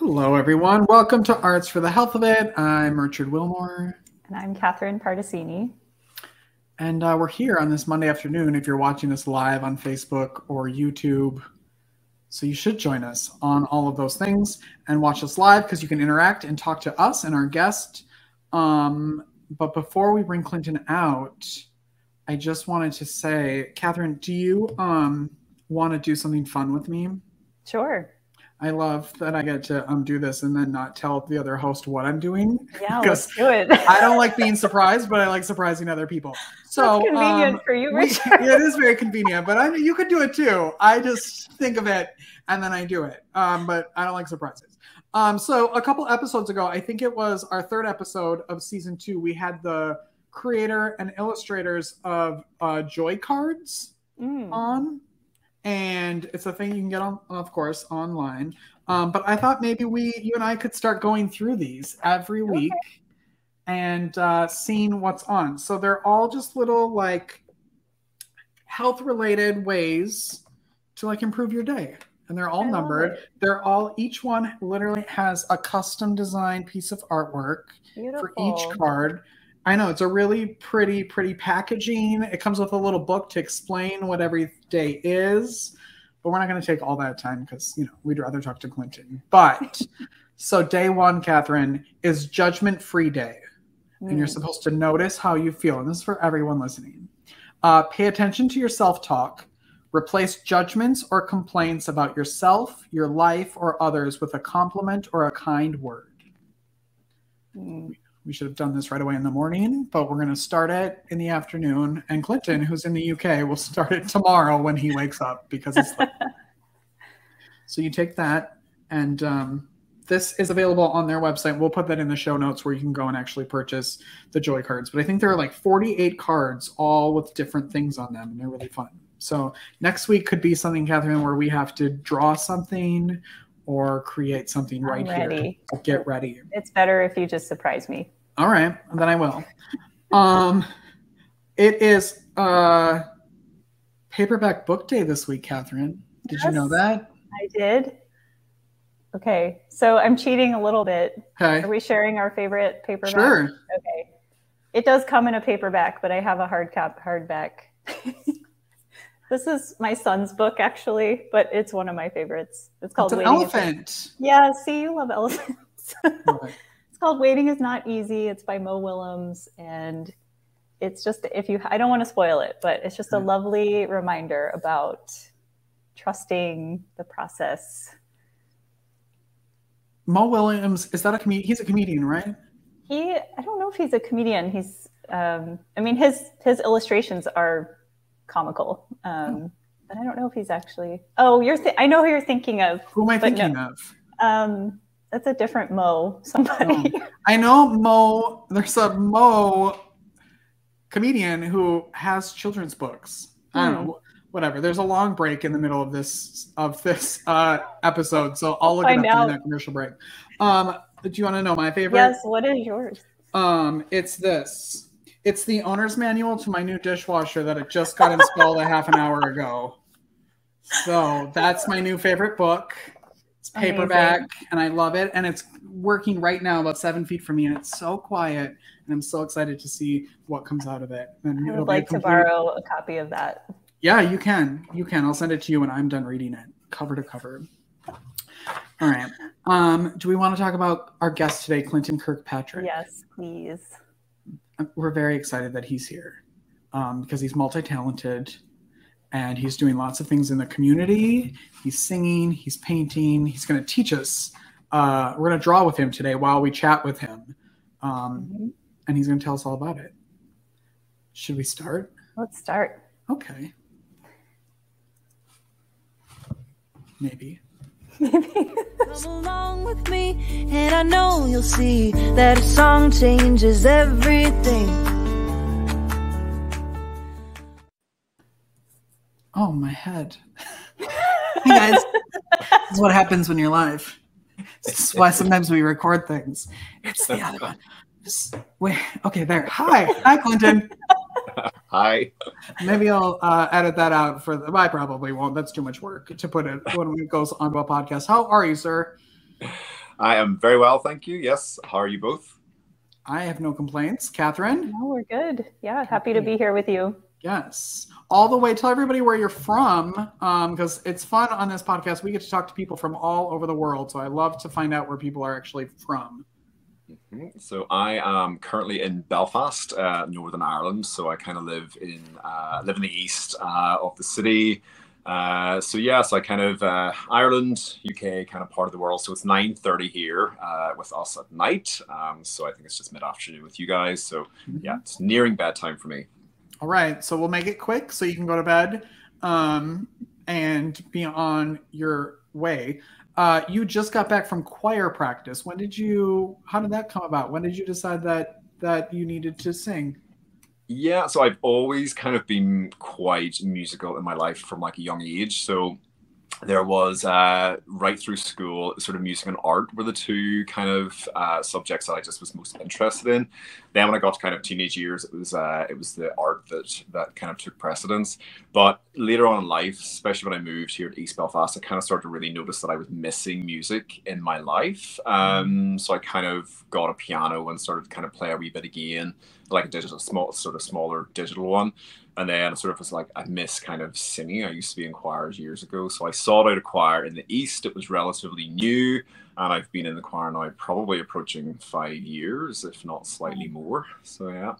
Hello, everyone. Welcome to Arts for the Health of It. I'm Richard Wilmore. And I'm Catherine Pardesini. And uh, we're here on this Monday afternoon if you're watching this live on Facebook or YouTube. So you should join us on all of those things and watch us live because you can interact and talk to us and our guest. Um, but before we bring Clinton out, I just wanted to say, Catherine, do you um, want to do something fun with me? Sure. I love that I get to um, do this and then not tell the other host what I'm doing. Yeah, let's do it. I don't like being surprised, but I like surprising other people. So That's convenient um, for you, Richard. We, it is very convenient, but I mean, you could do it too. I just think of it and then I do it. Um, but I don't like surprises. Um, so a couple episodes ago, I think it was our third episode of season two, we had the creator and illustrators of uh, Joy Cards mm. on and it's a thing you can get on, of course, online. Um, but I thought maybe we, you and I, could start going through these every week okay. and uh, seeing what's on. So they're all just little like health-related ways to like improve your day, and they're all numbered. They're all each one literally has a custom designed piece of artwork Beautiful. for each card. I know it's a really pretty, pretty packaging. It comes with a little book to explain what every day is, but we're not going to take all that time because you know we'd rather talk to Clinton. But so day one, Catherine, is judgment-free day, mm. and you're mm. supposed to notice how you feel. And this is for everyone listening. Uh, pay attention to your self-talk. Replace judgments or complaints about yourself, your life, or others with a compliment or a kind word. Mm we should have done this right away in the morning, but we're going to start it in the afternoon. And Clinton, who's in the UK, will start it tomorrow when he wakes up because it's late. so you take that, and um, this is available on their website. We'll put that in the show notes where you can go and actually purchase the Joy cards. But I think there are like 48 cards, all with different things on them, and they're really fun. So next week could be something, Catherine, where we have to draw something or create something right here. Get ready. It's better if you just surprise me. All right, then I will. Um, it is uh, paperback book day this week, Catherine. Did yes, you know that? I did. Okay, so I'm cheating a little bit. Okay. Are we sharing our favorite paperback? Sure. Okay. It does come in a paperback, but I have a hard cap hardback. This is my son's book, actually, but it's one of my favorites. It's called it's an Elephant. Yeah, see, you love elephants. called Waiting is Not Easy. It's by Mo Willems. And it's just, if you, I don't want to spoil it, but it's just a lovely reminder about trusting the process. Mo Willems, is that a comedian? He's a comedian, right? He, I don't know if he's a comedian. He's, um, I mean, his his illustrations are comical. Um, but I don't know if he's actually. Oh, you're. Th- I know who you're thinking of. Who am I thinking no. of? Um, that's a different Mo. Somebody. Oh. I know Mo. There's a Mo comedian who has children's books. Hmm. I don't know. Hmm. Whatever. There's a long break in the middle of this of this uh, episode, so I'll look it up during that commercial break. Um, do you want to know my favorite? Yes. What is yours? Um, it's this. It's the owner's manual to my new dishwasher that it just got installed a half an hour ago. So that's my new favorite book. It's paperback Amazing. and I love it. And it's working right now about seven feet from me and it's so quiet. And I'm so excited to see what comes out of it. And I would like to borrow a copy of that. Yeah, you can. You can. I'll send it to you when I'm done reading it, cover to cover. All right. Um, do we want to talk about our guest today, Clinton Kirkpatrick? Yes, please we're very excited that he's here um, because he's multi-talented and he's doing lots of things in the community. He's singing, he's painting. He's going to teach us. Uh, we're going to draw with him today while we chat with him, um, mm-hmm. and he's going to tell us all about it. Should we start? Let's start. Okay. Maybe. Come along with me, and I know you'll see that a song changes everything. Oh, my head. hey guys, this is what happens when you're live. This is why sometimes we record things. It's the other one. wait, okay, there. Hi, hi, Clinton. Hi. Maybe I'll uh, edit that out for the. I probably won't. That's too much work to put it when it goes onto a podcast. How are you, sir? I am very well, thank you. Yes. How are you both? I have no complaints. Catherine? No, we're good. Yeah, happy to be here with you. Yes. All the way. Tell everybody where you're from because um, it's fun on this podcast. We get to talk to people from all over the world. So I love to find out where people are actually from. Mm-hmm. So I am currently in Belfast, uh, Northern Ireland. So I kind of live in uh, live in the east uh, of the city. Uh, so yeah, so I kind of uh, Ireland, UK, kind of part of the world. So it's nine thirty here uh, with us at night. Um, so I think it's just mid afternoon with you guys. So mm-hmm. yeah, it's nearing bedtime for me. All right, so we'll make it quick so you can go to bed um, and be on your way. Uh, you just got back from choir practice. When did you? How did that come about? When did you decide that that you needed to sing? Yeah, so I've always kind of been quite musical in my life from like a young age. So there was uh, right through school, sort of music and art were the two kind of uh, subjects that I just was most interested in. Then when I got to kind of teenage years, it was uh, it was the art that that kind of took precedence. But later on in life, especially when I moved here to East Belfast, I kind of started to really notice that I was missing music in my life. Um, so I kind of got a piano and started to kind of play a wee bit again like a digital small sort of smaller digital one. And then sort of was like i miss kind of singing. I used to be in choirs years ago. So i sought out a choir in the east. It was relatively new. And i've been in the choir now probably approaching five years if not slightly more. So yeah.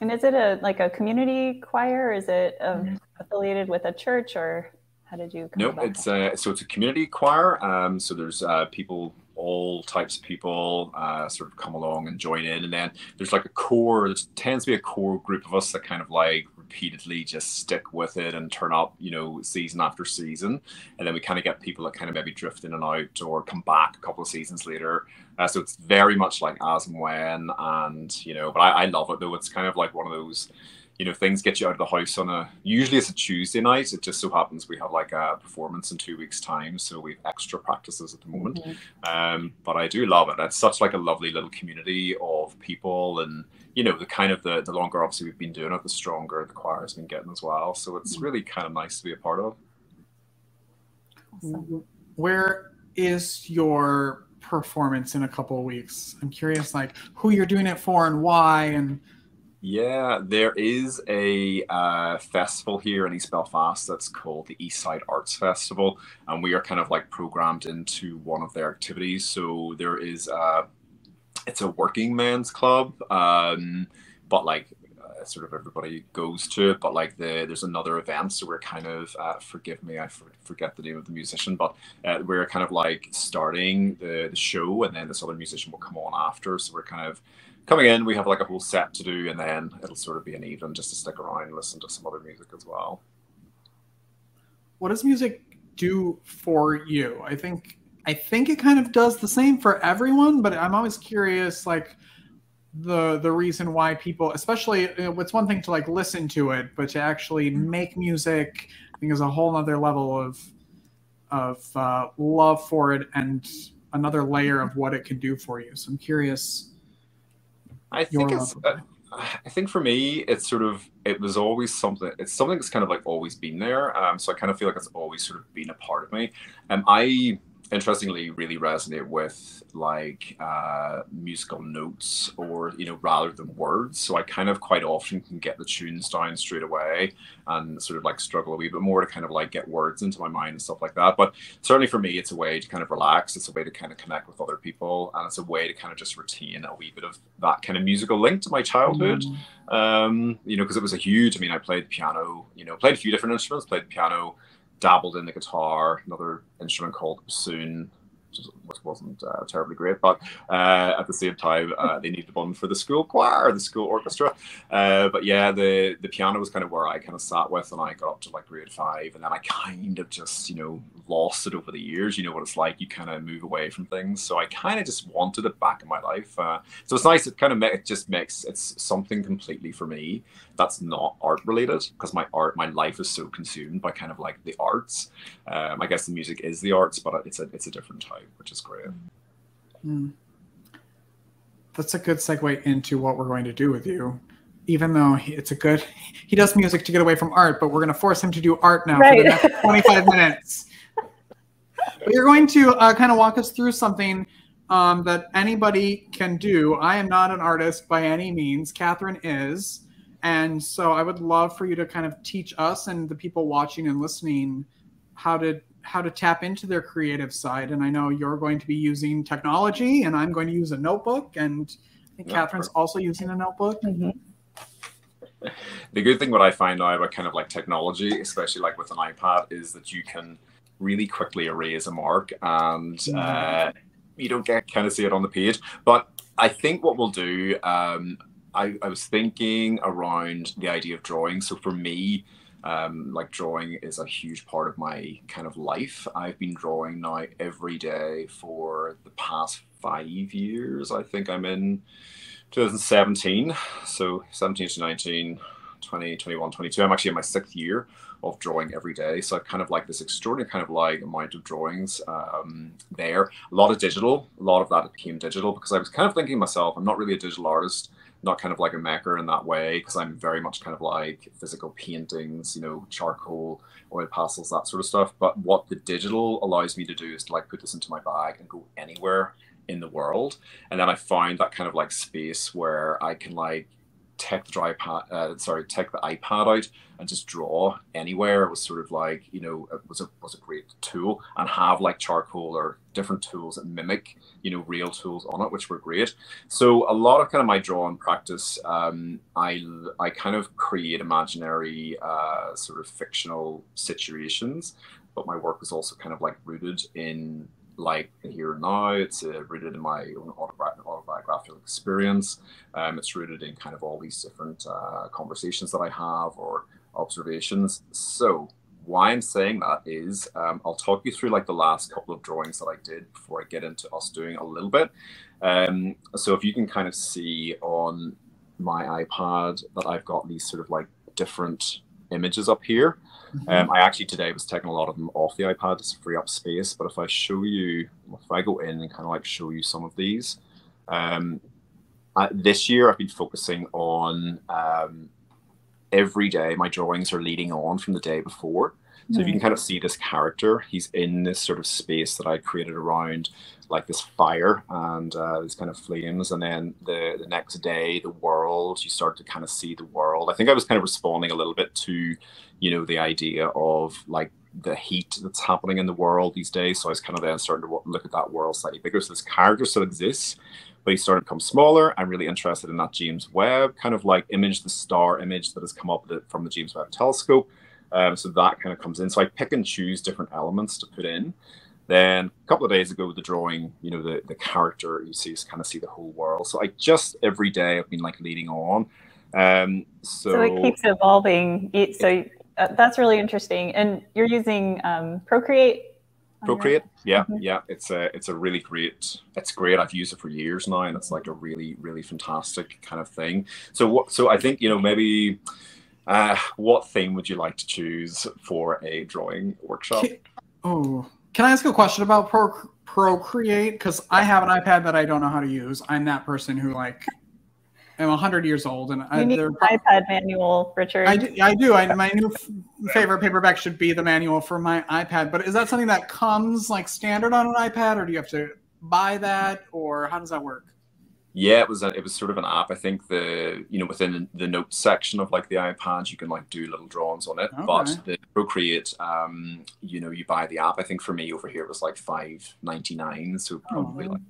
And is it a like a community choir? Is it um, affiliated with a church or how did you no nope, it's a, so it's a community choir. Um, so there's uh, people all types of people uh, sort of come along and join in. And then there's like a core, there tends to be a core group of us that kind of like repeatedly just stick with it and turn up, you know, season after season. And then we kind of get people that kind of maybe drift in and out or come back a couple of seasons later. Uh, so it's very much like as and when. And, you know, but I, I love it though. It's kind of like one of those you know things get you out of the house on a usually it's a tuesday night it just so happens we have like a performance in two weeks time so we've extra practices at the moment mm-hmm. um, but i do love it it's such like a lovely little community of people and you know the kind of the the longer obviously we've been doing it the stronger the choir has been getting as well so it's mm-hmm. really kind of nice to be a part of awesome. where is your performance in a couple of weeks i'm curious like who you're doing it for and why and yeah, there is a uh, festival here in East Belfast that's called the Eastside Arts Festival, and we are kind of like programmed into one of their activities. So there is, uh, it's a working man's club, um, but like uh, sort of everybody goes to it. But like the there's another event, so we're kind of uh, forgive me, I for, forget the name of the musician, but uh, we're kind of like starting the, the show, and then this other musician will come on after. So we're kind of coming in, we have like a whole set to do, and then it'll sort of be an evening just to stick around and listen to some other music as well. What does music do for you? I think I think it kind of does the same for everyone, but I'm always curious, like the the reason why people, especially, it's one thing to like listen to it, but to actually make music, I think is a whole other level of of uh, love for it and another layer of what it can do for you. So I'm curious I think it's. Uh, I think for me, it's sort of it was always something. It's something that's kind of like always been there. Um, so I kind of feel like it's always sort of been a part of me. Um, I interestingly really resonate with like uh, musical notes or you know rather than words. So i kind of quite often can get the tunes down straight away and sort of like struggle a wee bit more to kind of like get words into my mind and stuff like that. But certainly for me it's a way to kind of relax. It's a way to kind of connect with other people and it's a way to kind of just retain a wee bit of that kind of musical link to my childhood. Mm. um you know because it was a huge i mean i played piano you know played a few different instruments played piano dabbled in the guitar, another instrument called bassoon, which wasn't uh, terribly great, but uh, at the same time, uh, they needed one for the school choir, the school orchestra. Uh, but yeah, the the piano was kind of where I kind of sat with, and I got up to like grade five, and then I kind of just you know lost it over the years. You know what it's like; you kind of move away from things. So I kind of just wanted it back in my life. Uh, so it's nice. It kind of it just makes it's something completely for me that's not art related because my art, my life is so consumed by kind of like the arts. Um, I guess the music is the arts, but it's a it's a different type which is great. Mm. That's a good segue into what we're going to do with you. Even though he, it's a good, he does music to get away from art, but we're going to force him to do art now right. for the next 25 minutes. but you're going to uh, kind of walk us through something um, that anybody can do. I am not an artist by any means. Catherine is. And so I would love for you to kind of teach us and the people watching and listening how to how to tap into their creative side. And I know you're going to be using technology and I'm going to use a notebook and I think Catherine's also using a notebook. Mm-hmm. The good thing what I find now about kind of like technology, especially like with an iPad, is that you can really quickly erase a mark and mm-hmm. uh, you don't get kind of see it on the page. But I think what we'll do, um, I, I was thinking around the idea of drawing. So for me, um, like drawing is a huge part of my kind of life. I've been drawing now every day for the past five years. I think I'm in 2017. So 17 to 19, 20, 21, 22. I'm actually in my sixth year of drawing every day. So I kind of like this extraordinary kind of like amount of drawings um, there. A lot of digital, a lot of that became digital because I was kind of thinking myself, I'm not really a digital artist, not kind of like a maker in that way because I'm very much kind of like physical paintings, you know, charcoal, oil pastels, that sort of stuff. But what the digital allows me to do is to like put this into my bag and go anywhere in the world. And then I find that kind of like space where I can like take the dry pad, uh, sorry, take the iPad out and just draw anywhere. It was sort of like you know it was a was a great tool and have like charcoal or different tools that mimic you know real tools on it, which were great. So a lot of kind of my drawing practice, um, I I kind of create imaginary uh, sort of fictional situations, but my work is also kind of like rooted in like here and now. It's uh, rooted in my own autobiographical experience. Um, it's rooted in kind of all these different uh, conversations that I have or observations. So why I'm saying that is um, I'll talk you through like the last couple of drawings that I did before I get into us doing a little bit. Um, so if you can kind of see on my iPad that I've got these sort of like different images up here. Um, I actually today was taking a lot of them off the iPad to free up space. But if I show you, if I go in and kind of like show you some of these, um, this year I've been focusing on um, every day my drawings are leading on from the day before. So if you can kind of see this character, he's in this sort of space that I created around like this fire and uh, these kind of flames. And then the, the next day, the world, you start to kind of see the world. I think I was kind of responding a little bit to, you know, the idea of like the heat that's happening in the world these days. So I was kind of then starting to look at that world slightly bigger. So this character still exists, but he's starting to become smaller. I'm really interested in that James Webb kind of like image, the star image that has come up from the James Webb telescope. Um, so that kind of comes in. So I pick and choose different elements to put in. Then a couple of days ago, with the drawing, you know, the, the character, you see, is kind of see the whole world. So I just every day I've been like leading on. Um, so, so it keeps evolving. So uh, that's really interesting. And you're using um, Procreate. Procreate, yeah, mm-hmm. yeah. It's a it's a really great. It's great. I've used it for years now, and it's like a really really fantastic kind of thing. So what? So I think you know maybe uh, what theme would you like to choose for a drawing workshop? Oh, can I ask a question about Pro Procreate? Because I have an iPad that I don't know how to use. I'm that person who like I'm 100 years old, and you need an iPad manual, Richard. I do. I, do. I, my new favorite paperback should be the manual for my iPad. But is that something that comes like standard on an iPad, or do you have to buy that, or how does that work? Yeah, it was a, it was sort of an app. I think the you know within the notes section of like the iPads, you can like do little drawings on it. Okay. But the Procreate, um, you know, you buy the app. I think for me over here it was like five ninety nine, so probably oh, like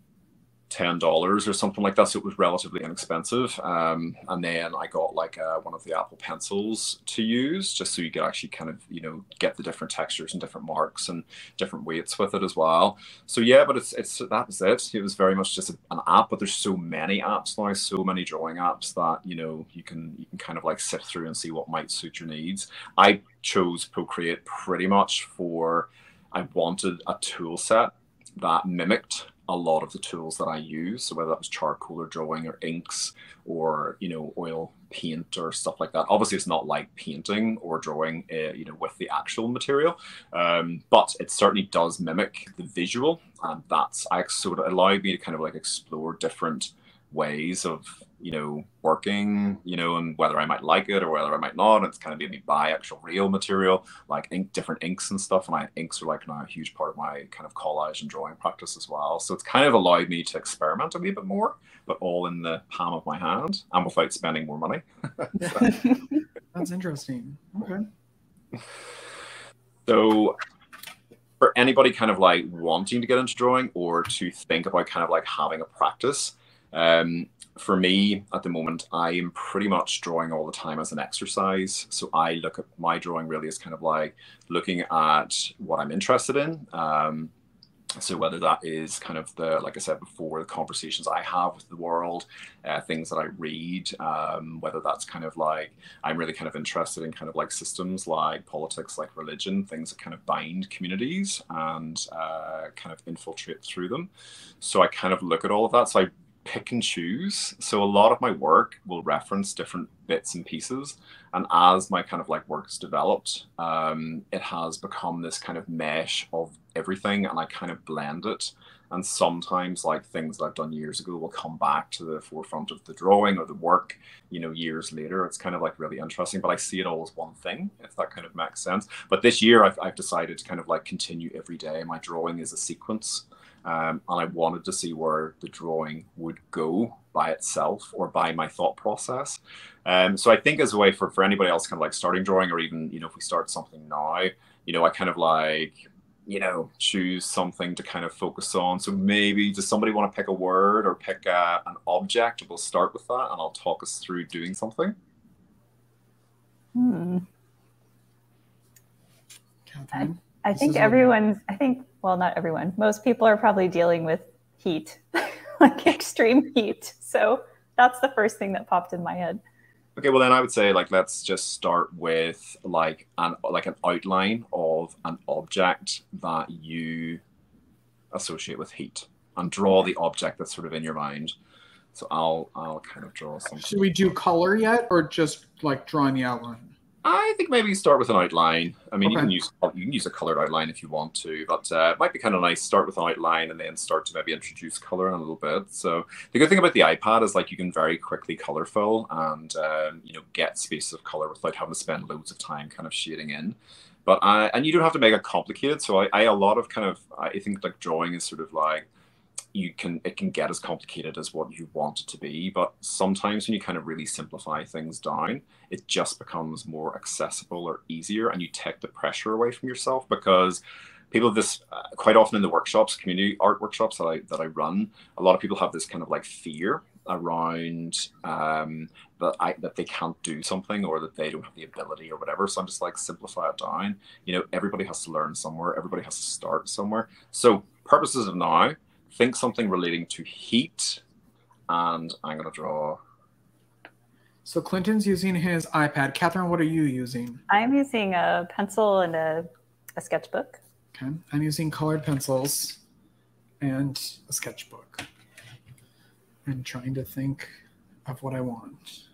ten dollars or something like that. So it was relatively inexpensive. Um, and then I got like uh, one of the Apple pencils to use, just so you could actually kind of you know get the different textures and different marks and different weights with it as well. So yeah, but it's it's that was it. It was very much just an app, but there's so many apps now, so many drawing apps that you know you can you can kind of like sift through and see what might suit your needs. I chose Procreate pretty much for I wanted a tool set that mimicked a lot of the tools that I use. So whether that was charcoal or drawing or inks or you know oil paint or stuff like that. Obviously, it's not like painting or drawing, uh, you know, with the actual material, um, but it certainly does mimic the visual, and that's I sort of allowed me to kind of like explore different ways of you know working you know and whether i might like it or whether i might not. It's kind of made me buy actual real material like ink different inks and stuff. And I, inks are like now a huge part of my kind of collage and drawing practice as well. So it's kind of allowed me to experiment a wee bit more but all in the palm of my hand and without spending more money. That's interesting. Okay. So for anybody kind of like wanting to get into drawing or to think about kind of like having a practice um, for me at the moment, I am pretty much drawing all the time as an exercise. So I look at my drawing really as kind of like looking at what I'm interested in. Um, so whether that is kind of the, like I said before, the conversations I have with the world, uh, things that I read, um, whether that's kind of like I'm really kind of interested in kind of like systems like politics, like religion, things that kind of bind communities and uh, kind of infiltrate through them. So I kind of look at all of that. So I pick and choose. So a lot of my work will reference different bits and pieces. And as my kind of like work's developed, um, it has become this kind of mesh of everything and I kind of blend it. And sometimes like things that I've done years ago will come back to the forefront of the drawing or the work, you know, years later. It's kind of like really interesting, but I see it all as one thing, if that kind of makes sense. But this year I've, I've decided to kind of like continue every day. My drawing is a sequence. Um, and I wanted to see where the drawing would go by itself or by my thought process. Um, so I think as a way for, for anybody else kind of like starting drawing or even, you know, if we start something now, you know, I kind of like, you know, choose something to kind of focus on. So maybe does somebody want to pick a word or pick a, an object? We'll start with that and I'll talk us through doing something. Hmm. Catherine? I think everyone's, I think, well, not everyone, most people are probably dealing with heat, like extreme heat. So that's the first thing that popped in my head. Okay, well then I would say like let's just start with like an like an outline of an object that you associate with heat and draw the object that's sort of in your mind. So I'll I'll kind of draw something. Should we do color yet or just like drawing the outline? I think maybe start with an outline. I mean, okay. you can use you can use a colored outline if you want to, but uh, it might be kind of nice. Start with an outline and then start to maybe introduce color in a little bit. So the good thing about the iPad is like you can very quickly color fill and um, you know get spaces of color without having to spend loads of time kind of shading in. But I, and you don't have to make it complicated. So I, I a lot of kind of I think like drawing is sort of like you can it can get as complicated as what you want it to be but sometimes when you kind of really simplify things down it just becomes more accessible or easier and you take the pressure away from yourself because people this uh, quite often in the workshops community art workshops that I, that I run a lot of people have this kind of like fear around um, that I that they can't do something or that they don't have the ability or whatever. So I'm just like simplify it down. You know, everybody has to learn somewhere. Everybody has to start somewhere. So purposes of now, think something relating to heat, and I'm going to draw. So Clinton's using his iPad. Catherine, what are you using? I'm using a pencil and a, a sketchbook. Okay. I'm using colored pencils and a sketchbook. I'm trying to think of what I want.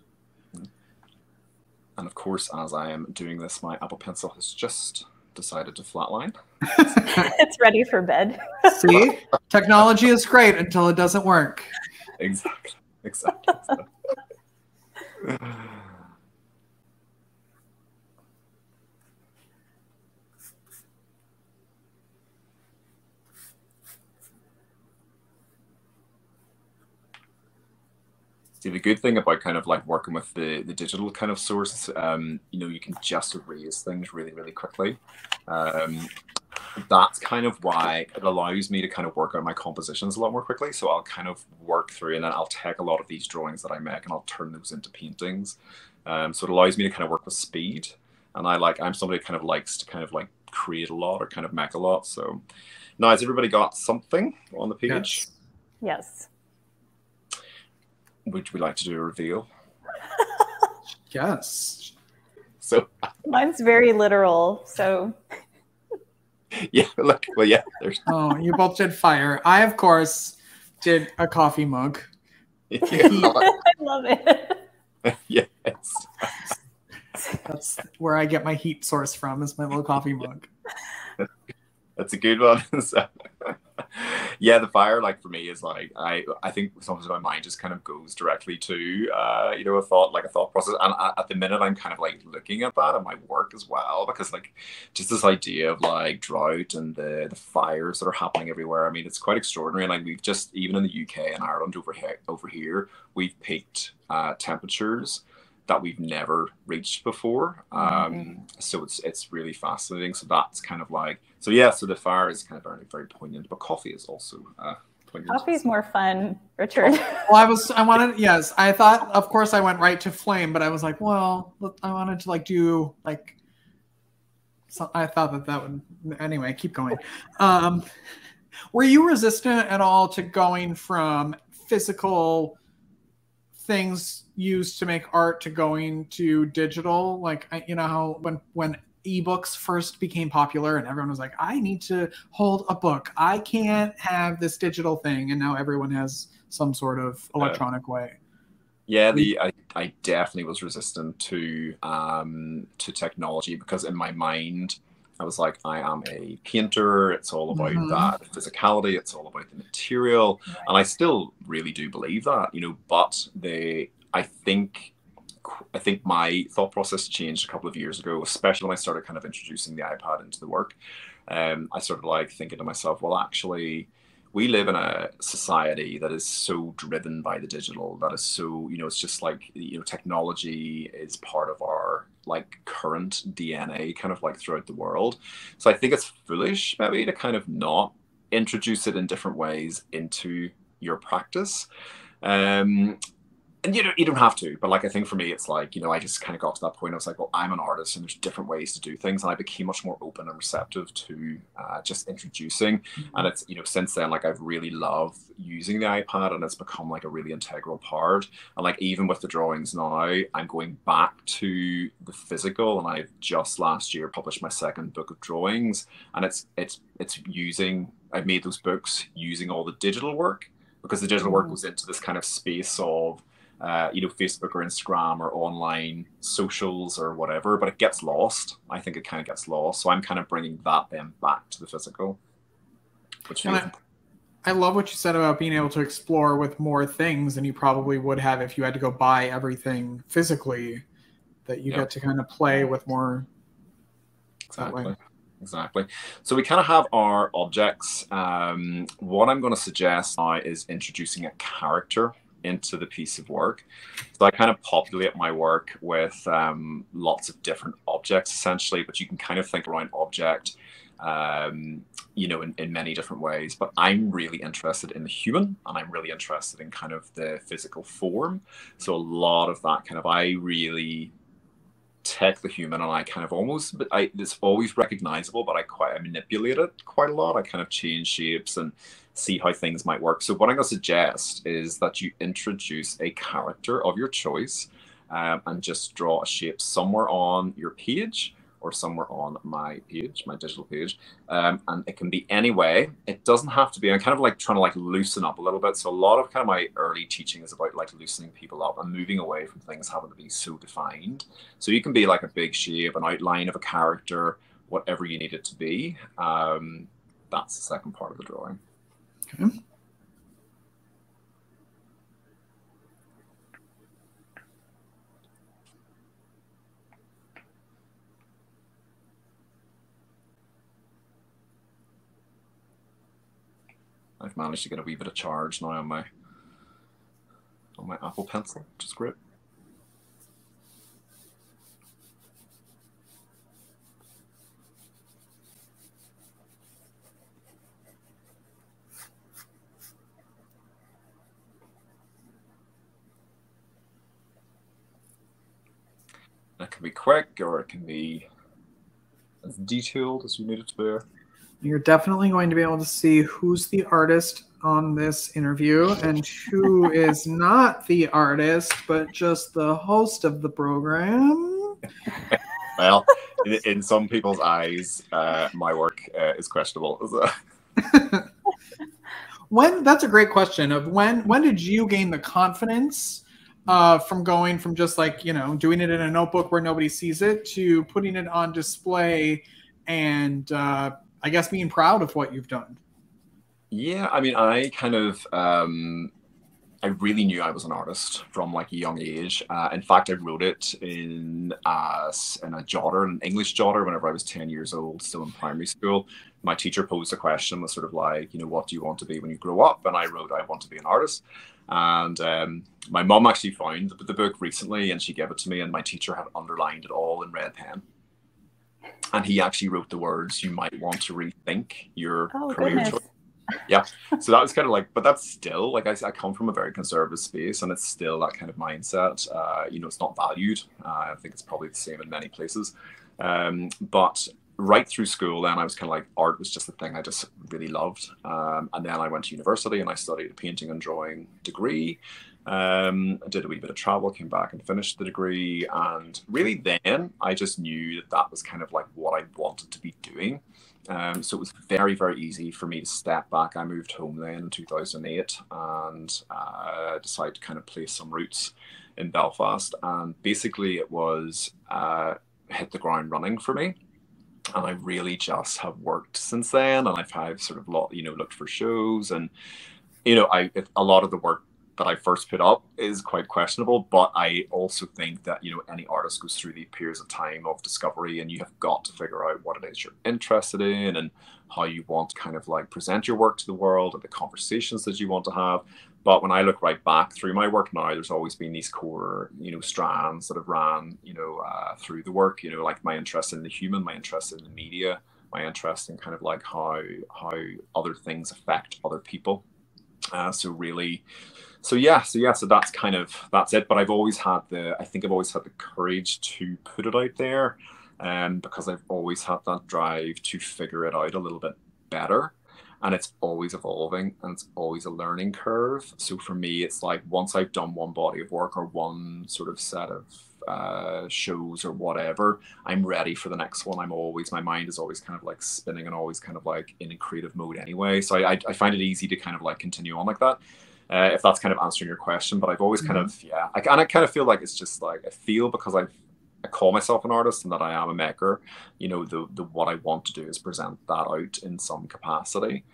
And of course, as I am doing this, my Apple Pencil has just decided to flatline. it's ready for bed. See, technology is great until it doesn't work. Exactly. Exactly. See, the good thing about kind of like working with the, the digital kind of source, um, you know, you can just erase things really, really quickly. Um, that's kind of why it allows me to kind of work out my compositions a lot more quickly. So I'll kind of work through and then I'll take a lot of these drawings that I make and I'll turn those into paintings. Um, so it allows me to kind of work with speed. And I like, I'm somebody who kind of likes to kind of like create a lot or kind of make a lot. So now has everybody got something on the page? Yes. yes would we like to do a reveal? yes. So mine's very literal. So yeah, look, well, yeah. There's... Oh, you both did fire. I, of course, did a coffee mug. Yeah. I love it. yes. That's where I get my heat source from. Is my little coffee mug. That's a good one. so, yeah, the fire, like for me, is like I I think sometimes my mind just kind of goes directly to uh, you know a thought like a thought process, and at the minute I'm kind of like looking at that in my work as well because like just this idea of like drought and the the fires that are happening everywhere. I mean, it's quite extraordinary. Like we've just even in the UK and Ireland over here over here, we've peaked uh, temperatures that we've never reached before. Um, mm-hmm. So it's it's really fascinating. So that's kind of like so yeah. So the fire is kind of very very poignant, but coffee is also. Uh, poignant. Coffee's more fun, Richard. well, I was I wanted yes. I thought of course I went right to flame, but I was like, well, I wanted to like do like. So I thought that that would anyway. Keep going. Um, were you resistant at all to going from physical things used to make art to going to digital like you know how when when ebooks first became popular and everyone was like i need to hold a book i can't have this digital thing and now everyone has some sort of electronic uh, way yeah the I, I definitely was resistant to um to technology because in my mind I was like, I am a painter. It's all about mm-hmm. that physicality. It's all about the material, right. and I still really do believe that, you know. But the I think I think my thought process changed a couple of years ago, especially when I started kind of introducing the iPad into the work. Um, I started like thinking to myself, well, actually, we live in a society that is so driven by the digital that is so you know it's just like you know technology is part of our like current dna kind of like throughout the world so i think it's foolish maybe to kind of not introduce it in different ways into your practice um and you don't you don't have to, but like I think for me, it's like you know I just kind of got to that point. I was like, well, I'm an artist, and there's different ways to do things, and I became much more open and receptive to uh, just introducing. Mm-hmm. And it's you know since then, like I've really loved using the iPad, and it's become like a really integral part. And like even with the drawings now, I'm going back to the physical, and I've just last year published my second book of drawings, and it's it's it's using I've made those books using all the digital work because the digital work mm-hmm. was into this kind of space of uh, you know, Facebook or Instagram or online socials or whatever, but it gets lost. I think it kind of gets lost. So I'm kind of bringing that then back to the physical. Which I, I love what you said about being able to explore with more things than you probably would have if you had to go buy everything physically. That you get to kind of play with more. Exactly exactly. So we kind of have our objects. Um, what I'm going to suggest now is introducing a character into the piece of work. So I kind of populate my work with um, lots of different objects essentially, but you can kind of think around object, um, you know, in, in many different ways. But I'm really interested in the human and I'm really interested in kind of the physical form. So a lot of that kind of, I really take the human and I kind of almost, I, it's always recognizable, but I quite I manipulate it quite a lot. I kind of change shapes and see how things might work. So what I'm going to suggest is that you introduce a character of your choice um, and just draw a shape somewhere on your page or somewhere on my page, my digital page. Um, and it can be any way. It doesn't have to be. I'm kind of like trying to like loosen up a little bit. So a lot of kind of my early teaching is about like loosening people up and moving away from things having to be so defined. So you can be like a big shape, an outline of a character, whatever you need it to be. Um, that's the second part of the drawing. I've managed to get a wee bit of charge now on my on my Apple Pencil, which is great. It can be quick or it can be as detailed as you need it to be. You're definitely going to be able to see who's the artist on this interview and who is not the artist, but just the host of the program. well, in, in, some people's eyes, uh, my work uh, is questionable. when that's a great question. Of when when did you gain the confidence uh, from going from just like you know doing it in a notebook where nobody sees it to putting it on display and uh, I guess being proud of what you've done. Yeah, I mean, I kind of um, I really knew I was an artist from like a young age. Uh, in fact, I wrote it in uh, in a jotter, an English jotter, whenever I was ten years old, still in primary school. My teacher posed a question, was sort of like, you know, what do you want to be when you grow up? And I wrote, I want to be an artist. And um, my mom actually found the, the book recently, and she gave it to me, and my teacher had underlined it all in red pen. And he actually wrote the words, "You might want to rethink your oh, career goodness. choice." yeah so that was kind of like but that's still like I, I come from a very conservative space and it's still that kind of mindset uh, you know it's not valued uh, i think it's probably the same in many places um, but right through school then i was kind of like art was just the thing i just really loved um, and then i went to university and i studied a painting and drawing degree um, I did a wee bit of travel, came back and finished the degree. And really, then I just knew that that was kind of like what I wanted to be doing. Um, so it was very, very easy for me to step back. I moved home then in 2008 and uh, decided to kind of place some roots in Belfast. And basically, it was uh, hit the ground running for me. And I really just have worked since then. And I've, sort of, lot, you know, looked for shows and, you know, I a lot of the work that I first put up is quite questionable. But I also think that you know any artist goes through the periods of time of discovery, and you have got to figure out what it is you're interested in and how you want to kind of like present your work to the world and the conversations that you want to have. But when I look right back through my work now, there's always been these core, you know, strands that have ran, you know, uh, through the work. You know, like my interest in the human, my interest in the media, my interest in kind of like how how other things affect other people. Uh, so really, so yeah, so yeah, so that's kind of that's it. But I've always had the I think I've always had the courage to put it out there, um, because I've always had that drive to figure it out a little bit better. And it's always evolving and it's always a learning curve. So for me, it's like once I've done one body of work or one sort of set of uh, shows or whatever, I'm ready for the next one. I'm always, my mind is always kind of like spinning and always kind of like in a creative mode anyway. So I, I find it easy to kind of like continue on like that uh, if that's kind of answering your question. But I've always kind mm-hmm. of yeah, I, and I kind of feel like it's just like I feel because I've I call myself an artist and that I am a maker. You know, the the what I want to do is present that out in some capacity.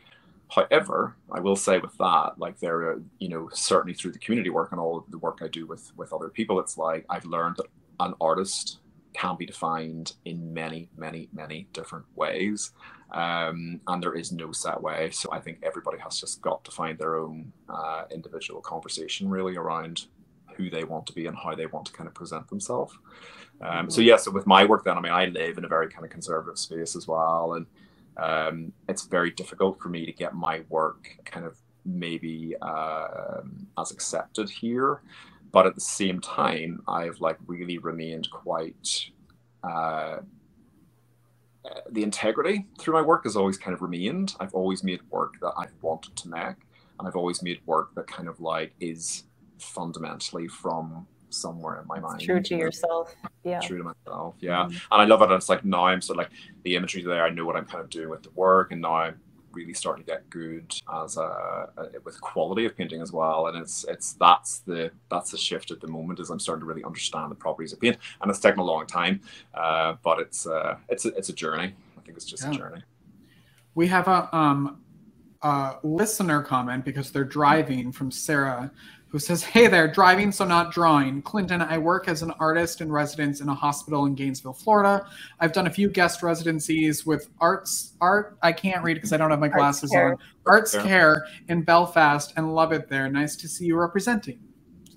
However, I will say with that, like there, are, you know, certainly through the community work and all the work I do with with other people, it's like I've learned that an artist can be defined in many, many, many different ways um, and there is no set way. So I think everybody has just got to find their own uh, individual conversation really around who they want to be and how they want to kind of present themselves. Um, so yeah, so with my work then, I mean, I live in a very kind of conservative space as well, and um, it's very difficult for me to get my work kind of maybe uh, as accepted here. But at the same time, I've like really remained quite uh, the integrity through my work has always kind of remained. I've always made work that I've wanted to make, and I've always made work that kind of like is fundamentally from somewhere in my mind. True to yourself. Yeah. True to myself. Yeah. Mm-hmm. And I love it. And it's like now I'm sort of like the imagery there. I know what I'm kind of doing with the work, and now I'm really starting to get good as a, a, with quality of painting as well. And it's it's that's the that's the shift at the moment is i'm starting to really understand the properties of paint. And it's taken a long time uh, but it's uh, it's a, it's a journey. I think it's just yeah. a journey. We have a um a listener comment because they're driving from sarah who says, Hey there, driving so not drawing. Clinton, I work as an artist in residence in a hospital in Gainesville, Florida. I've done a few guest residencies with arts art. I can't read because I don't have my glasses arts on. Arts yeah. Care in Belfast and love it there. Nice to see you representing.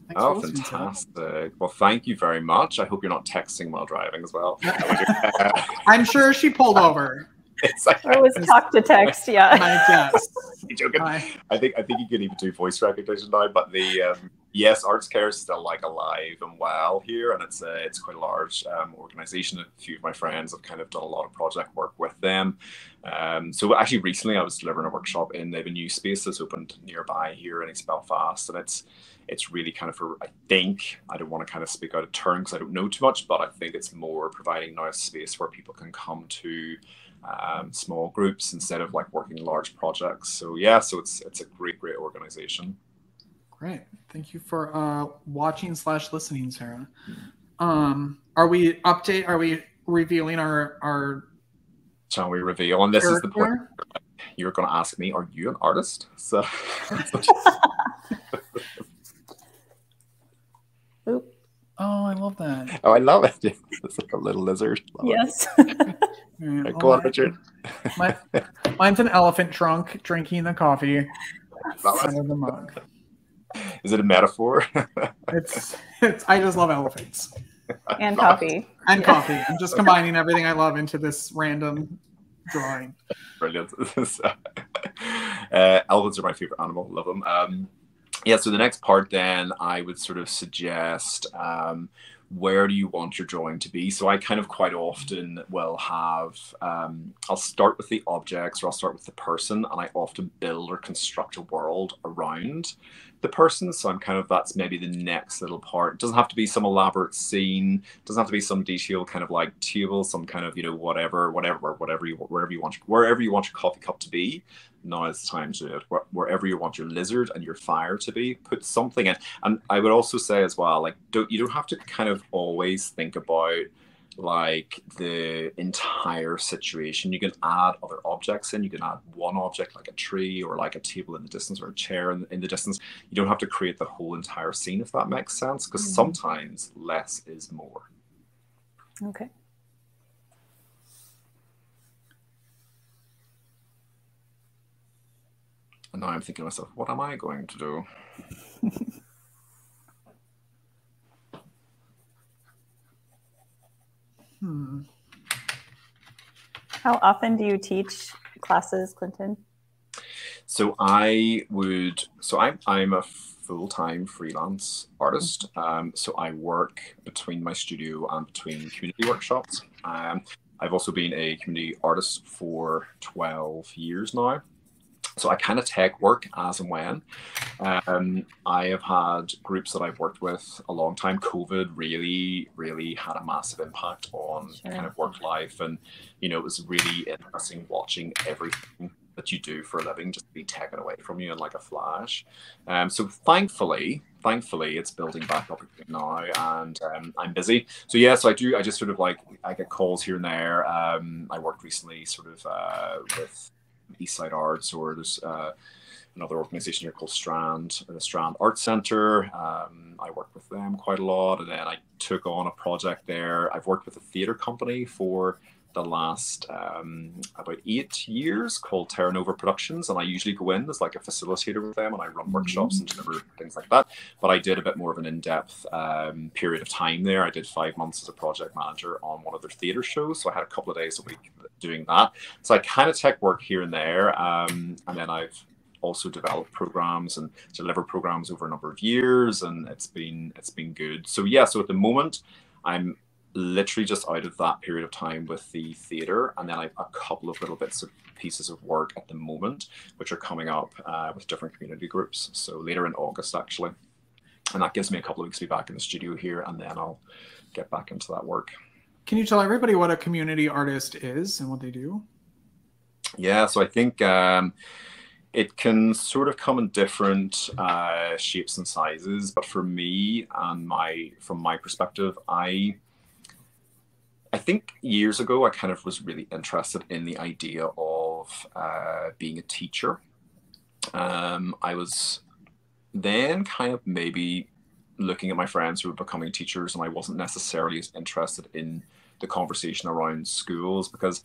Thanks oh, fantastic. Well, thank you very much. I hope you're not texting while driving as well. I'm sure she pulled over. It's like, or was talk to text, yeah. I guess. joking. I, I think I think you can even do voice recognition now, but the um, yes, Arts Care is still like alive and well here, and it's a, it's quite a large um, organization. A few of my friends have kind of done a lot of project work with them. Um, so actually, recently I was delivering a workshop in they have a new space that's opened nearby here in East Belfast, and it's it's really kind of for I think I don't want to kind of speak out of turn because I don't know too much, but I think it's more providing now a space where people can come to um, small groups instead of like working large projects. So yeah, so it's it's a great great organization. Great, thank you for uh, watching slash listening, Sarah. Um, are we update? Are we revealing our our? Shall we reveal? And this character? is the point. you're going to ask me, are you an artist? So. Oop. Oh, I love that. Oh, I love it. It's like a little lizard. Love yes. right, go on, Richard. My, mine's an elephant trunk drinking the coffee out of the mug. Is it a metaphor? it's, it's. I just love elephants. And coffee. And yeah. coffee. I'm just combining everything I love into this random drawing. Brilliant. uh, elephants are my favorite animal. Love them. Um, yeah. So the next part, then, I would sort of suggest. Um, where do you want your drawing to be? So I kind of quite often will have, um, I'll start with the objects or I'll start with the person and I often build or construct a world around the person. So I'm kind of, that's maybe the next little part. It doesn't have to be some elaborate scene. It doesn't have to be some detailed kind of like table, some kind of, you know, whatever, whatever, whatever you, wherever you want, wherever you want your coffee cup to be now it's time to it. Wherever you want your lizard and your fire to be, put something in. And I would also say as well, like, don't you don't have to kind of always think about like the entire situation. You can add other objects in. You can add one object like a tree or like a table in the distance or a chair in, in the distance. You don't have to create the whole entire scene if that makes sense. Because mm-hmm. sometimes less is more. Okay. And now I'm thinking to myself, what am I going to do? hmm. How often do you teach classes, Clinton? So I would, so I'm, I'm a full-time freelance artist. Um, so I work between my studio and between community workshops. Um, I've also been a community artist for 12 years now so I kind of take work as and when. Um, I have had groups that I've worked with a long time. COVID really, really had a massive impact on sure. kind of work life, and you know it was really interesting watching everything that you do for a living just be taken away from you in like a flash. Um, so thankfully, thankfully, it's building back up again now, and um, I'm busy. So yeah, so I do. I just sort of like I get calls here and there. Um, I worked recently, sort of uh, with Eastside Arts, or there's uh, another organization here called Strand, the Strand Art Center. Um, I work with them quite a lot, and then I took on a project there. I've worked with a theater company for the last um, about eight years called Terra Nova Productions, and I usually go in as like a facilitator with them, and I run workshops and deliver things like that. But I did a bit more of an in-depth um, period of time there. I did five months as a project manager on one of their theater shows, so I had a couple of days a week doing that. So I kind of tech work here and there, um, and then I've also developed programs and delivered programs over a number of years, and it's been it's been good. So yeah, so at the moment, I'm literally just out of that period of time with the theater and then i've a couple of little bits of pieces of work at the moment which are coming up uh, with different community groups. So later in august actually. And that gives me a couple of weeks to be back in the studio here and then i'll get back into that work. Can you tell everybody what a community artist is and what they do? Yeah so i think um, it can sort of come in different uh, shapes and sizes but for me and my from my perspective i I think years ago, I kind of was really interested in the idea of uh, being a teacher. Um, I was then kind of maybe looking at my friends who were becoming teachers, and I wasn't necessarily as interested in the conversation around schools because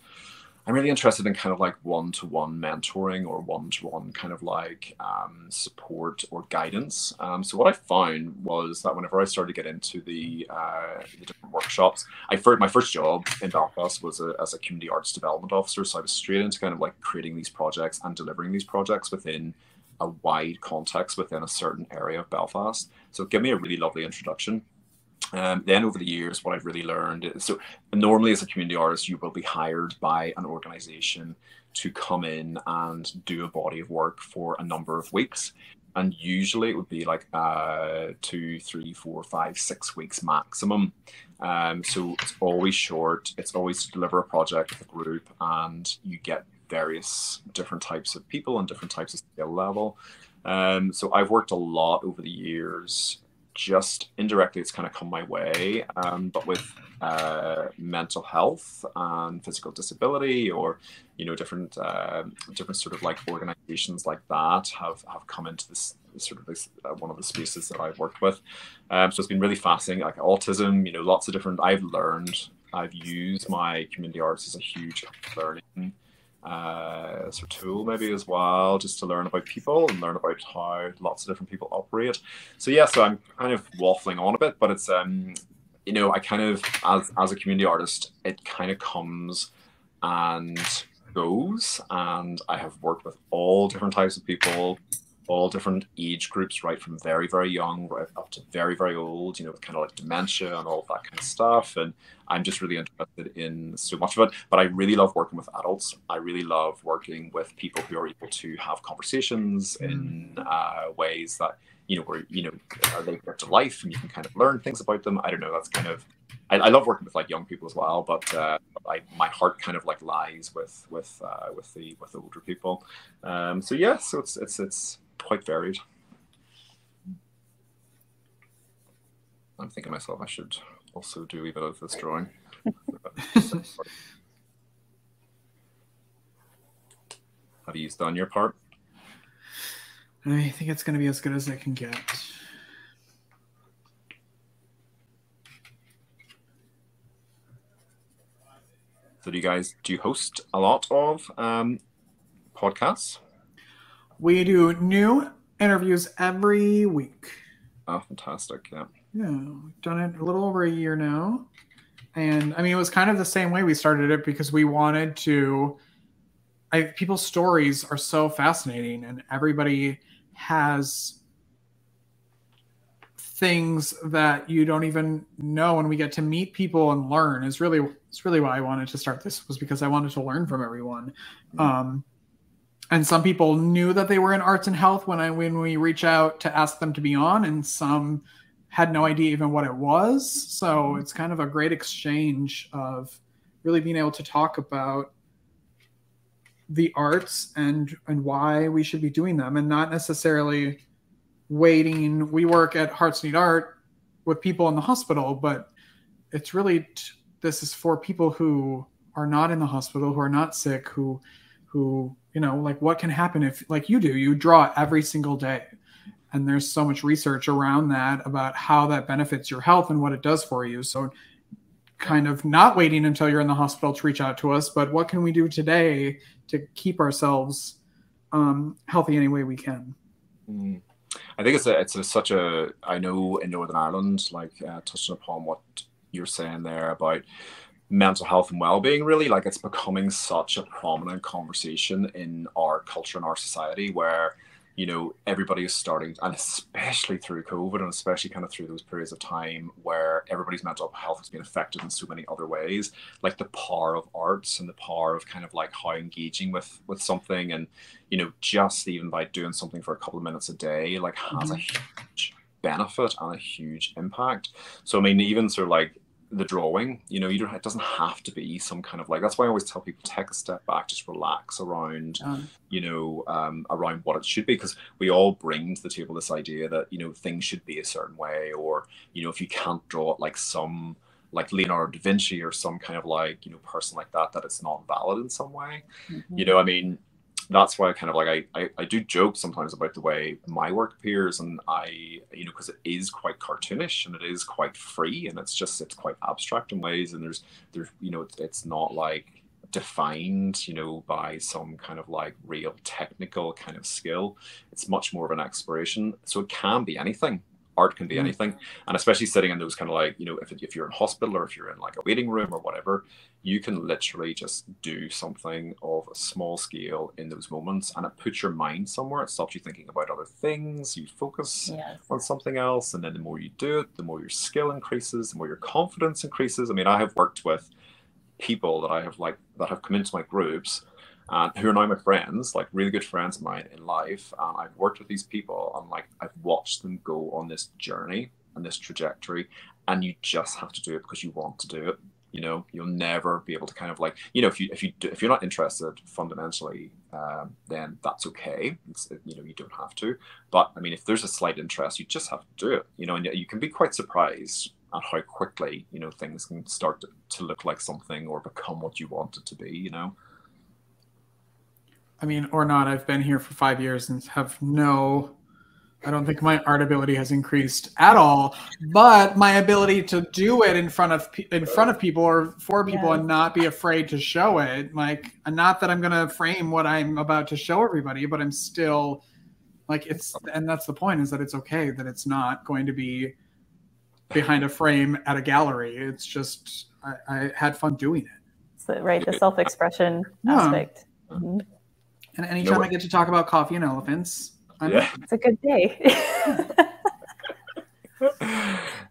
I'm really interested in kind of like one to one mentoring or one to one kind of like um, support or guidance. Um, so what I found was that whenever I started to get into the, uh, the different workshops, I first my first job in Belfast was a, as a community arts development officer. So I was straight into kind of like creating these projects and delivering these projects within a wide context within a certain area of Belfast. So it gave me a really lovely introduction um, then over the years, what I've really learned is so normally as a community artist, you will be hired by an organization to come in and do a body of work for a number of weeks. And usually it would be like uh, two, three, four, five, six weeks maximum. Um, so it's always short. It's always to deliver a project with a group, and you get various different types of people and different types of skill level. Um, so I've worked a lot over the years just indirectly it's kind of come my way um, but with uh, mental health and physical disability, or you know, different uh, different sort of like organizations like that have have come into this sort of this uh, one of the spaces that I've worked with. Um, so it's been really fascinating. Like autism, you know, lots of different. I've learned. I've used my community arts as a huge learning uh, sort of tool maybe as well, just to learn about people and learn about how lots of different people operate. So yeah, so I'm kind of waffling on a bit, but it's um, you know, I kind of as as a community artist, it kind of comes and goes, and I have worked with all different types of people, all different age groups, right from very, very young right up to very, very old, you know, with kind of like dementia and all of that kind of stuff. And I'm just really interested in so much of it. But I really love working with adults. I really love working with people who are able to have conversations mm. in uh, ways that, you know, where, you know, they get to life and you can kind of learn things about them. I don't know. That's kind of, I, I love working with like young people as well, but uh, I, my heart kind of like lies with, with, uh, with the, with the older people. Um, so yeah, so it's, it's, it's, quite varied. I'm thinking myself I should also do a bit of this drawing. Have you done your part? I think it's going to be as good as I can get. So, do you guys do you host a lot of um, podcasts? We do new interviews every week. Oh, fantastic. Yeah. Yeah. We've done it a little over a year now. And I mean, it was kind of the same way we started it because we wanted to. I, people's stories are so fascinating, and everybody has things that you don't even know and we get to meet people and learn is really it's really why i wanted to start this was because i wanted to learn from everyone mm-hmm. um, and some people knew that they were in arts and health when I when we reach out to ask them to be on, and some had no idea even what it was. So mm-hmm. it's kind of a great exchange of really being able to talk about the arts and and why we should be doing them, and not necessarily waiting. We work at Hearts Need Art with people in the hospital, but it's really t- this is for people who are not in the hospital, who are not sick, who who you know like what can happen if like you do you draw every single day. And there's so much research around that about how that benefits your health and what it does for you. So kind of not waiting until you're in the hospital to reach out to us but what can we do today to keep ourselves um, healthy any way we can? Mm. i think it's a, it's a, such a i know in northern ireland like uh, touching upon what you're saying there about mental health and well-being really like it's becoming such a prominent conversation in our culture and our society where you know everybody is starting and especially through covid and especially kind of through those periods of time where everybody's mental health has been affected in so many other ways like the power of arts and the power of kind of like how engaging with with something and you know just even by doing something for a couple of minutes a day like has mm-hmm. a huge benefit and a huge impact so i mean even sort of like the drawing you know you don't it doesn't have to be some kind of like that's why i always tell people take a step back just relax around um, you know um, around what it should be because we all bring to the table this idea that you know things should be a certain way or you know if you can't draw it like some like Leonardo da Vinci or some kind of like you know person like that that it's not valid in some way mm-hmm. you know I mean that's why I kind of like I, I, I do joke sometimes about the way my work appears and I you know because it is quite cartoonish and it is quite free and it's just it's quite abstract in ways and there's there's you know it's, it's not like defined you know by some kind of like real technical kind of skill. It's much more of an exploration. So it can be anything art can be mm. anything and especially sitting in those kind of like you know if, if you're in hospital or if you're in like a waiting room or whatever you can literally just do something of a small scale in those moments and it puts your mind somewhere it stops you thinking about other things you focus yes. on something else and then the more you do it the more your skill increases the more your confidence increases i mean i have worked with people that i have like that have come into my groups uh, who are now my friends, like really good friends of mine in life. And I've worked with these people and like I've watched them go on this journey and this trajectory. And you just have to do it because you want to do it. You know, you'll never be able to kind of like, you know, if you if you do, if you're not interested fundamentally, um, then that's okay. It's, you know, you don't have to. But I mean, if there's a slight interest, you just have to do it. You know, and you can be quite surprised at how quickly you know things can start to, to look like something or become what you want it to be. You know. I mean, or not. I've been here for five years and have no I don't think my art ability has increased at all, but my ability to do it in front of in front of people or for people yeah. and not be afraid to show it, like not that I'm going to frame what I'm about to show everybody, but I'm still like it's and that's the point is that it's okay that it's not going to be behind a frame at a gallery. It's just I, I had fun doing it. So, right, the self-expression yeah. aspect. Mm-hmm. And anytime I get to talk about coffee and elephants, yeah. It's a good day.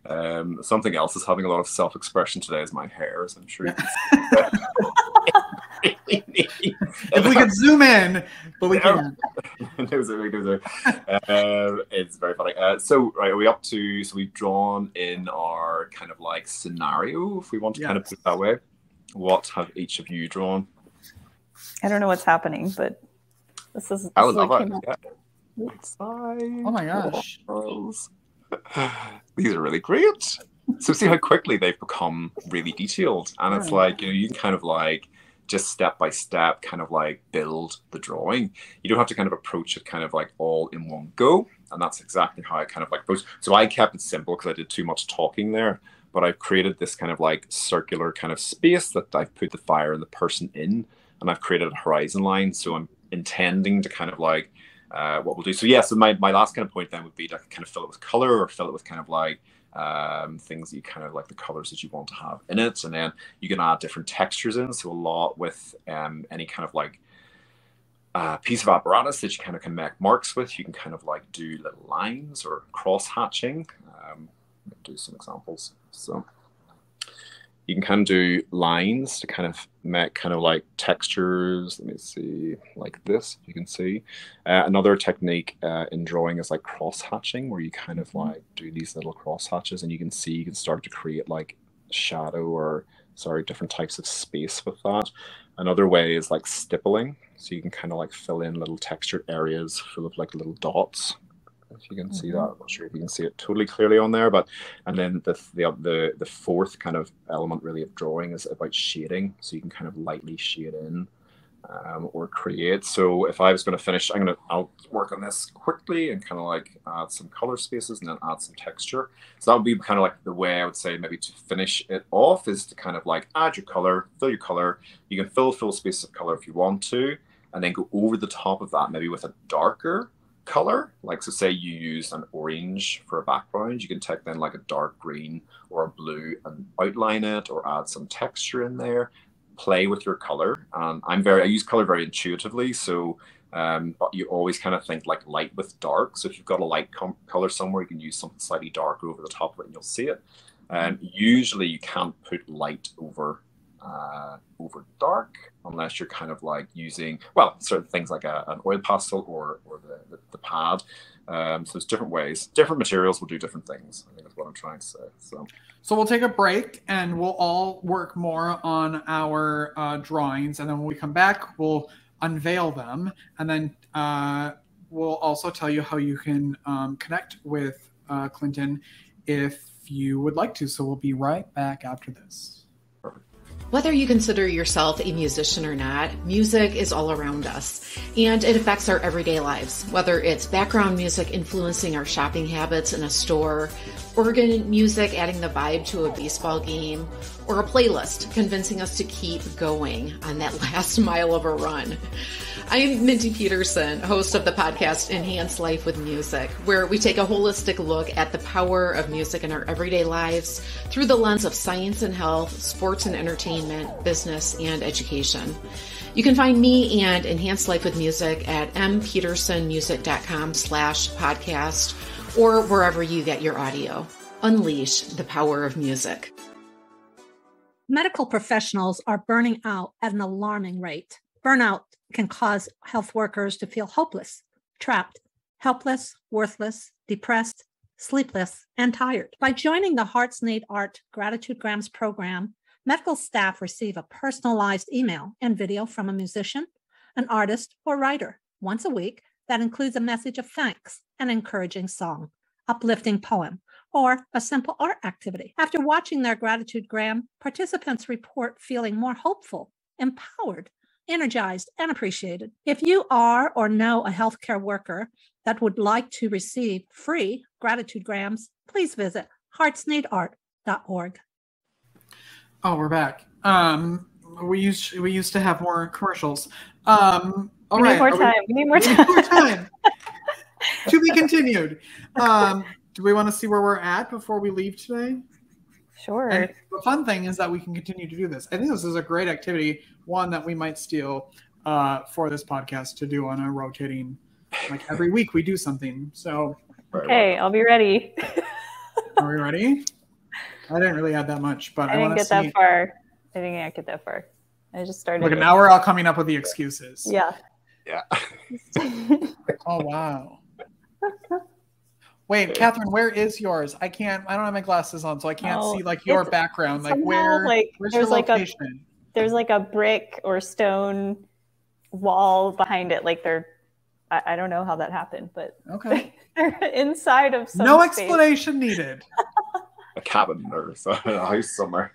um, something else is having a lot of self-expression today is my hair, as I'm sure. if we could zoom in, but we can't. uh, it's very funny. Uh, so, right, are we up to? So we've drawn in our kind of like scenario, if we want to yes. kind of put it that way. What have each of you drawn? I don't know what's happening, but this is. This I would love it. Yeah. Oh my gosh. These are really great. So see how quickly they've become really detailed. And it's like, you know, you can kind of like just step by step kind of like build the drawing. You don't have to kind of approach it kind of like all in one go. And that's exactly how I kind of like approach. So I kept it simple because I did too much talking there. But I've created this kind of like circular kind of space that I've put the fire and the person in. And I've created a horizon line. So I'm intending to kind of like uh, what we'll do. So yeah, so my, my last kind of point then would be to kind of fill it with color or fill it with kind of like um, things that you kind of like the colors that you want to have in it. And then you can add different textures in. So a lot with um, any kind of like uh, piece of apparatus that you kind of can make marks with. You can kind of like do little lines or cross hatching. Um, do some examples. So you can kind of do lines to kind of make kind of like textures. Let me see, like this, you can see. Uh, another technique uh, in drawing is like cross hatching, where you kind of like do these little cross hatches and you can see, you can start to create like shadow or, sorry, different types of space with that. Another way is like stippling. So you can kind of like fill in little textured areas full of like little dots if you can see mm-hmm. that. I'm not sure if you can see it totally clearly on there, but and then the the the the fourth kind of element really of drawing is about shading. So you can kind of lightly shade in um, or create. So if I was going to finish, I'm going to I'll work on this quickly and kind of like add some color spaces and then add some texture. So that would be kind of like the way I would say maybe to finish it off is to kind of like add your color, fill your color. You can fill full spaces of color if you want to, and then go over the top of that maybe with a darker color. Like, so say you use an orange for a background, you can take then like a dark green or a blue and outline it or add some texture in there. Play with your color. And I'm very, I use color very intuitively. So, um, but you always kind of think like light with dark. So if you've got a light color somewhere, you can use something slightly darker over the top of it and you'll see it. And usually you can't put light over uh, over dark unless you're kind of like using well certain things like a, an oil pastel or or the, the, the pad. Um, so there's different ways. Different materials will do different things i think that's what i'm trying to say so. So we'll take a break and we'll all work more on our uh, drawings and then when we come back we'll unveil them. And then uh, we'll also tell you how you can um, connect with uh, clinton if you would like to. So we'll be right back after this whether you consider yourself a musician or not, music is all around us and it affects our everyday lives. Whether it's background music influencing our shopping habits in a store, organ music adding the vibe to a baseball game, or a playlist convincing us to keep going on that last mile of a run. I'm Mindy Peterson, host of the podcast Enhance Life with Music, where we take a holistic look at the power of music in our everyday lives through the lens of science and health, sports and entertainment, business, and education. You can find me and Enhance Life with Music at mpetersonmusic.com slash podcast or wherever you get your audio. Unleash the power of music. Medical professionals are burning out at an alarming rate. Burnout can cause health workers to feel hopeless, trapped, helpless, worthless, depressed, sleepless, and tired. By joining the Hearts Need Art Gratitude Grams program, medical staff receive a personalized email and video from a musician, an artist, or writer once a week that includes a message of thanks, an encouraging song, uplifting poem, or a simple art activity. After watching their gratitude gram, participants report feeling more hopeful, empowered, energized, and appreciated. If you are or know a healthcare worker that would like to receive free gratitude grams, please visit heartsneedart.org. Oh, we're back. Um, we used we used to have more commercials. Um, all we right, need more time. We, we, need more time. Need more time. to be continued. Um, do we want to see where we're at before we leave today? Sure. And the fun thing is that we can continue to do this. I think this is a great activity, one that we might steal uh, for this podcast to do on a rotating, like every week we do something. So. Okay, I'll be ready. Are we ready? I didn't really add that much, but I, I didn't get see... that far. I didn't get that far. I just started. Look, now we're all coming up with the excuses. Yeah. Yeah. oh wow. Wait, Catherine, where is yours? I can't. I don't have my glasses on, so I can't oh, see like your background. Like where? Like there's like a there's like a brick or stone wall behind it. Like they're. I, I don't know how that happened, but okay. they're inside of some. No space. explanation needed. a cabin or a house somewhere.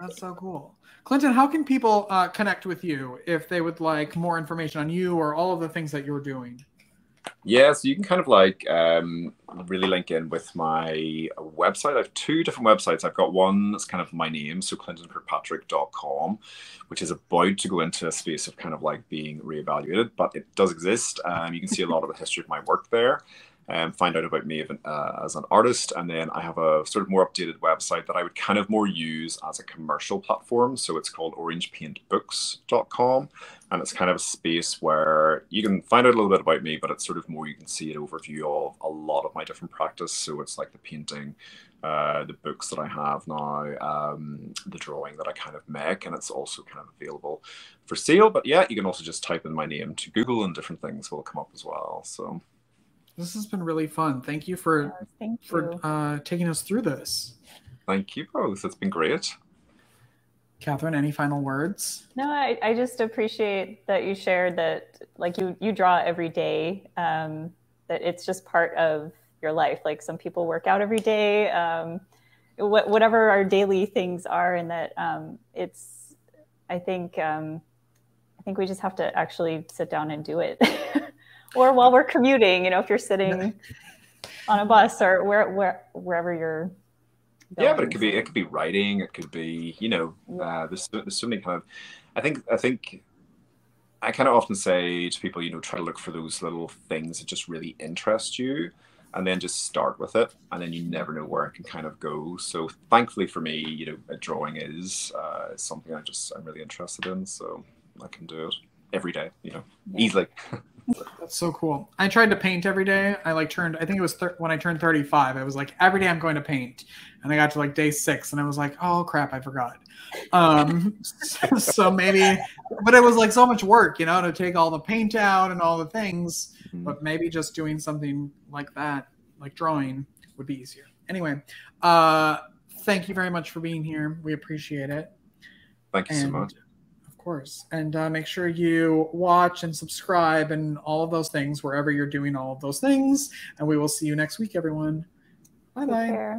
That's so cool. Clinton, how can people uh, connect with you if they would like more information on you or all of the things that you're doing? Yeah, so you can kind of like um, really link in with my website. I have two different websites. I've got one that's kind of my name, so clintonkirkpatrick.com, which is about to go into a space of kind of like being reevaluated, but it does exist. Um, you can see a lot of the history of my work there and find out about me uh, as an artist. And then I have a sort of more updated website that I would kind of more use as a commercial platform. So it's called orangepaintbooks.com. And it's kind of a space where you can find out a little bit about me, but it's sort of more you can see an overview of a lot of my different practice. So it's like the painting, uh, the books that I have now, um, the drawing that I kind of make, and it's also kind of available for sale. But yeah, you can also just type in my name to Google and different things will come up as well. So this has been really fun. Thank you for yes, thank you. for uh, taking us through this. Thank you both. It's been great. Catherine, any final words? No, I, I just appreciate that you shared that like you you draw every day. Um, that it's just part of your life. Like some people work out every day. Um, wh- whatever our daily things are, and that um, it's. I think um, I think we just have to actually sit down and do it. or while we're commuting, you know, if you're sitting on a bus or where, where wherever you're Going. Yeah, but it could be it could be writing. It could be you know uh, there's there's so many kind of I think I think I kind of often say to people you know try to look for those little things that just really interest you and then just start with it and then you never know where it can kind of go so thankfully for me you know drawing is uh, something I just I'm really interested in so I can do it every day you know yeah. easily That's so cool. I tried to paint every day. I like turned. I think it was thir- when I turned 35. I was like, every day I'm going to paint, and I got to like day six, and I was like, oh crap, I forgot. Um, so maybe, but it was like so much work, you know, to take all the paint out and all the things. Mm-hmm. But maybe just doing something like that, like drawing, would be easier. Anyway, uh, thank you very much for being here. We appreciate it. Thank you and, so much course. And uh, make sure you watch and subscribe and all of those things wherever you're doing all of those things. And we will see you next week, everyone. Bye bye.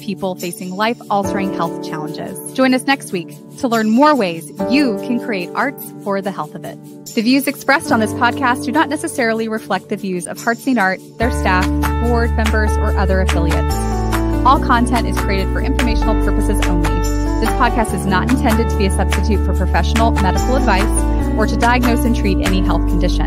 people facing life altering health challenges. Join us next week to learn more ways you can create arts for the health of it. The views expressed on this podcast do not necessarily reflect the views of Hearts Need Art, their staff, board members, or other affiliates. All content is created for informational purposes only. This podcast is not intended to be a substitute for professional medical advice or to diagnose and treat any health condition.